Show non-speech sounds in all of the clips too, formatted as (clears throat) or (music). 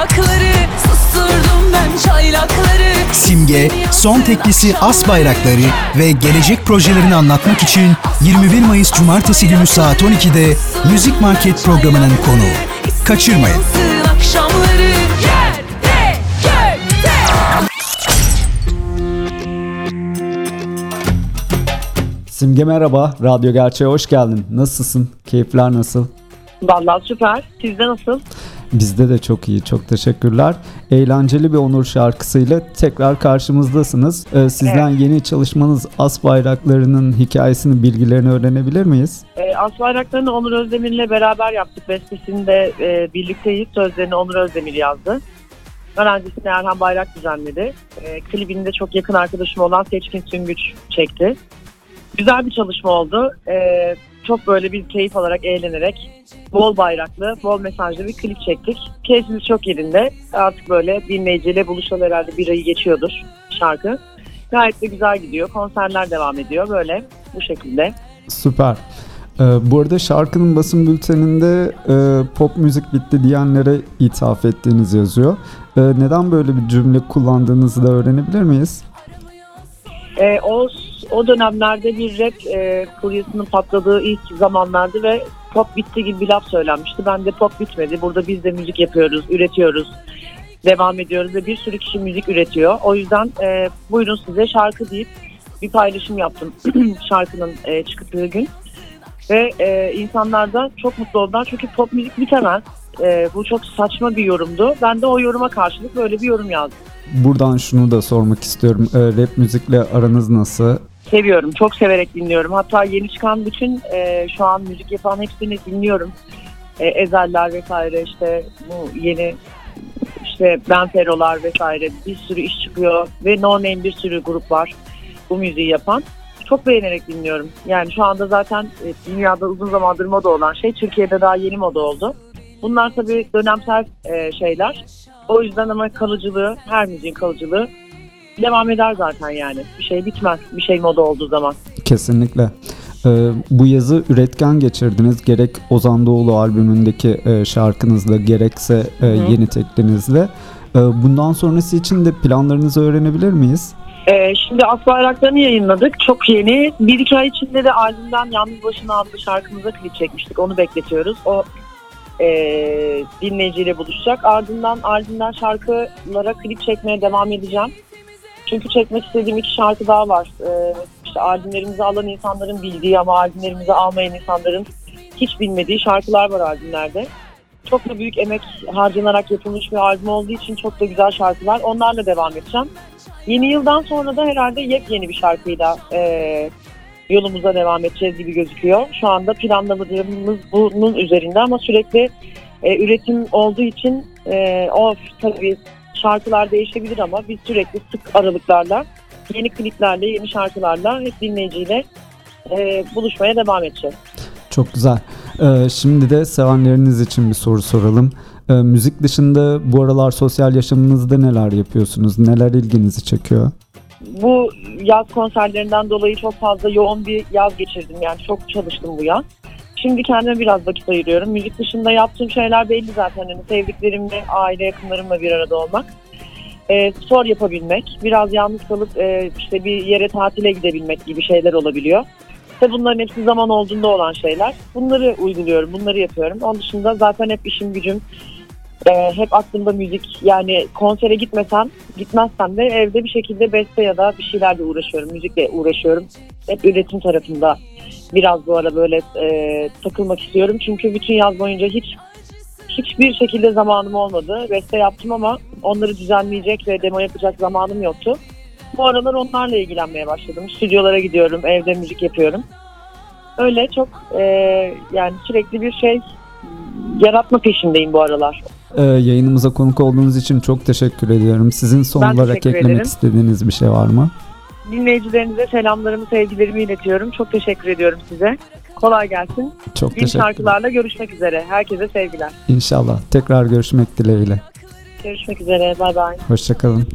Bayrakları susturdum ben çaylakları. Simge, son teklisi As Bayrakları ve gelecek projelerini anlatmak için 21 Mayıs Cumartesi günü saat 12'de Müzik Market programının konuğu. Kaçırmayın. Akşamları. Simge merhaba, Radyo Gerçeğe hoş geldin. Nasılsın? Keyifler nasıl? Vallahi süper. Sizde nasıl? Bizde de çok iyi, çok teşekkürler. Eğlenceli bir Onur şarkısıyla tekrar karşımızdasınız. Ee, sizden yeni çalışmanız As Bayrakları'nın hikayesini, bilgilerini öğrenebilir miyiz? E, As Bayrakları'nı Onur Özdemir'le beraber yaptık. Bestesini de e, birlikteyiz. Sözlerini Onur Özdemir yazdı. Öğrencisini Erhan Bayrak düzenledi. E, klibini de çok yakın arkadaşım olan Seçkin Süngüç çekti. Güzel bir çalışma oldu. E, çok böyle bir keyif alarak, eğlenerek bol bayraklı, bol mesajlı bir klip çektik. Keyfimiz çok yerinde. Artık böyle dinleyiciyle buluşalı herhalde bir ayı geçiyordur şarkı. Gayet de güzel gidiyor. Konserler devam ediyor böyle bu şekilde. Süper. Ee, bu arada şarkının basın bülteninde e, pop müzik bitti diyenlere ithaf ettiğiniz yazıyor. Ee, neden böyle bir cümle kullandığınızı da öğrenebilir miyiz? Ee, o o dönemlerde bir rap e, furyasının patladığı ilk zamanlardı ve pop bitti gibi bir laf söylenmişti. Ben de pop bitmedi. Burada biz de müzik yapıyoruz, üretiyoruz, devam ediyoruz ve bir sürü kişi müzik üretiyor. O yüzden e, buyurun size şarkı deyip bir paylaşım yaptım (clears throat) şarkının e, çıktığı gün. Ve e, insanlar da çok mutlu oldular çünkü pop müzik bitemez. E, bu çok saçma bir yorumdu. Ben de o yoruma karşılık böyle bir yorum yazdım. Buradan şunu da sormak istiyorum. Ee, rap müzikle aranız nasıl? Seviyorum. Çok severek dinliyorum. Hatta yeni çıkan bütün e, şu an müzik yapan hepsini dinliyorum. E, Ezeller vesaire işte bu yeni işte Benferolar vesaire bir sürü iş çıkıyor ve No Name bir sürü grup var bu müziği yapan. Çok beğenerek dinliyorum. Yani şu anda zaten e, dünyada uzun zamandır moda olan şey Türkiye'de daha yeni moda oldu. Bunlar tabii dönemsel e, şeyler. O yüzden ama kalıcılığı, her müziğin kalıcılığı devam eder zaten yani. Bir şey bitmez. Bir şey moda olduğu zaman. Kesinlikle. Ee, bu yazı üretken geçirdiniz. Gerek Ozan Doğulu albümündeki e, şarkınızla gerekse e, yeni teklinizle. E, bundan sonrası için de planlarınızı öğrenebilir miyiz? Ee, şimdi As Bayrakları'nı yayınladık. Çok yeni. Bir iki ay içinde de albümden Yalnız Başına adlı şarkımıza klip çekmiştik. Onu bekletiyoruz. O e, dinleyiciyle buluşacak. Ardından albümden şarkılara klip çekmeye devam edeceğim. Çünkü çekmek istediğim iki şarkı daha var. Ee, albümlerimizi alan insanların bildiği ama albümlerimizi almayan insanların hiç bilmediği şarkılar var albümlerde. Çok da büyük emek harcanarak yapılmış bir albüm olduğu için çok da güzel şarkılar. Onlarla devam edeceğim. Yeni yıldan sonra da herhalde yepyeni bir şarkıyla e, yolumuza devam edeceğiz gibi gözüküyor. Şu anda planladığımız bunun üzerinde ama sürekli e, üretim olduğu için e, o tabii şarkılar değişebilir ama biz sürekli sık aralıklarla yeni kliplerle, yeni şarkılarla hep dinleyiciyle e, buluşmaya devam edeceğiz. Çok güzel. Ee, şimdi de sevenleriniz için bir soru soralım. Ee, müzik dışında bu aralar sosyal yaşamınızda neler yapıyorsunuz? Neler ilginizi çekiyor? Bu yaz konserlerinden dolayı çok fazla yoğun bir yaz geçirdim. Yani çok çalıştım bu yaz. Şimdi kendime biraz vakit ayırıyorum. Müzik dışında yaptığım şeyler belli zaten. Hani sevdiklerimle, aile yakınlarımla bir arada olmak. E, spor yapabilmek, biraz yalnız kalıp e, işte bir yere tatile gidebilmek gibi şeyler olabiliyor. İşte bunların hepsi zaman olduğunda olan şeyler. Bunları uyguluyorum, bunları yapıyorum. Onun dışında zaten hep işim gücüm, e, hep aklımda müzik. Yani konsere gitmesem, gitmezsem de evde bir şekilde beste ya da bir şeylerle uğraşıyorum, müzikle uğraşıyorum. Hep üretim tarafında biraz bu ara böyle e, takılmak istiyorum. Çünkü bütün yaz boyunca hiç hiçbir şekilde zamanım olmadı. Beste yaptım ama onları düzenleyecek ve demo yapacak zamanım yoktu. Bu aralar onlarla ilgilenmeye başladım. Stüdyolara gidiyorum, evde müzik yapıyorum. Öyle çok e, yani sürekli bir şey yaratma peşindeyim bu aralar. Ee, yayınımıza konuk olduğunuz için çok teşekkür ediyorum. Sizin son olarak eklemek ederim. istediğiniz bir şey var mı? dinleyicilerinize selamlarımı, sevgilerimi iletiyorum. Çok teşekkür ediyorum size. Kolay gelsin. Çok Gün teşekkür şarkılarla görüşmek üzere. Herkese sevgiler. İnşallah. Tekrar görüşmek dileğiyle. Görüşmek üzere. Bay bay. Hoşçakalın.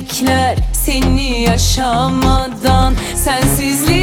bekler seni yaşamadan Sensizlik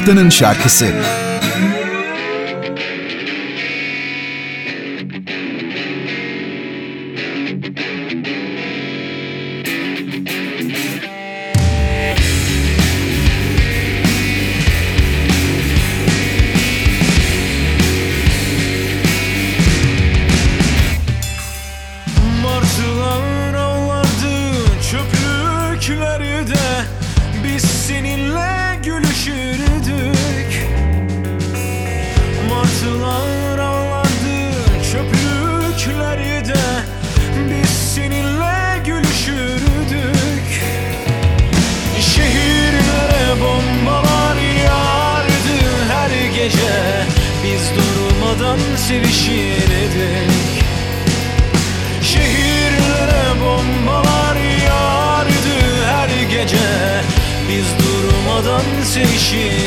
haftanın şarkısı. Kızlar ağladı çöplükleri de Biz seninle gülüşürdük. Şehirlere bombalar yağardı her gece Biz durmadan sevişirdik. Şehirlere bombalar yağardı her gece Biz durmadan sevişirdik.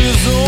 is all